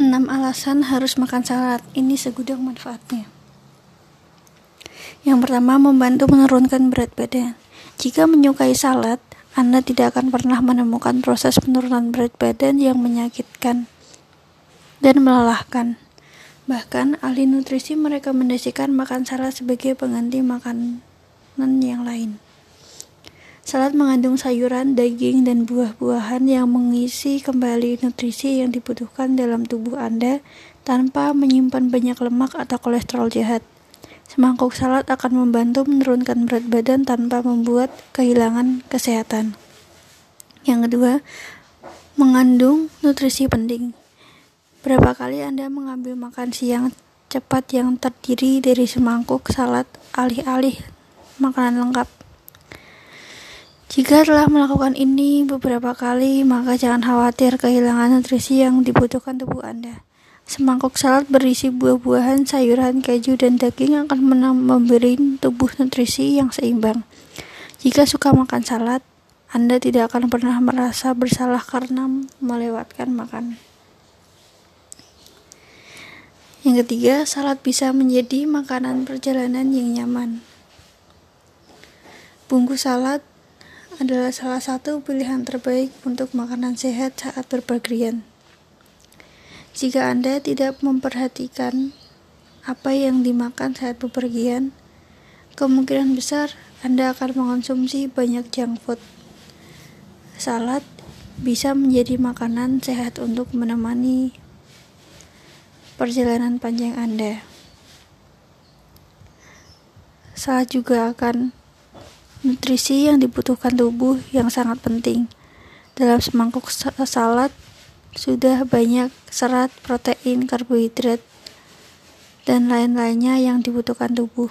6 alasan harus makan salad. Ini segudang manfaatnya. Yang pertama, membantu menurunkan berat badan. Jika menyukai salad, Anda tidak akan pernah menemukan proses penurunan berat badan yang menyakitkan dan melelahkan. Bahkan, ahli nutrisi merekomendasikan makan salad sebagai pengganti makanan yang lain. Salad mengandung sayuran, daging, dan buah-buahan yang mengisi kembali nutrisi yang dibutuhkan dalam tubuh Anda tanpa menyimpan banyak lemak atau kolesterol jahat. Semangkuk salad akan membantu menurunkan berat badan tanpa membuat kehilangan kesehatan. Yang kedua, mengandung nutrisi penting. Berapa kali Anda mengambil makan siang cepat yang terdiri dari semangkuk salad alih-alih makanan lengkap? Jika telah melakukan ini beberapa kali, maka jangan khawatir kehilangan nutrisi yang dibutuhkan tubuh Anda. Semangkuk salad berisi buah-buahan, sayuran, keju, dan daging akan memberi tubuh nutrisi yang seimbang. Jika suka makan salad, Anda tidak akan pernah merasa bersalah karena melewatkan makan. Yang ketiga, salad bisa menjadi makanan perjalanan yang nyaman. Bungkus salad adalah salah satu pilihan terbaik untuk makanan sehat saat berpergian. Jika Anda tidak memperhatikan apa yang dimakan saat bepergian, kemungkinan besar Anda akan mengonsumsi banyak junk food. Salad bisa menjadi makanan sehat untuk menemani perjalanan panjang Anda. Salad juga akan nutrisi yang dibutuhkan tubuh yang sangat penting. Dalam semangkuk salad sudah banyak serat, protein, karbohidrat, dan lain-lainnya yang dibutuhkan tubuh.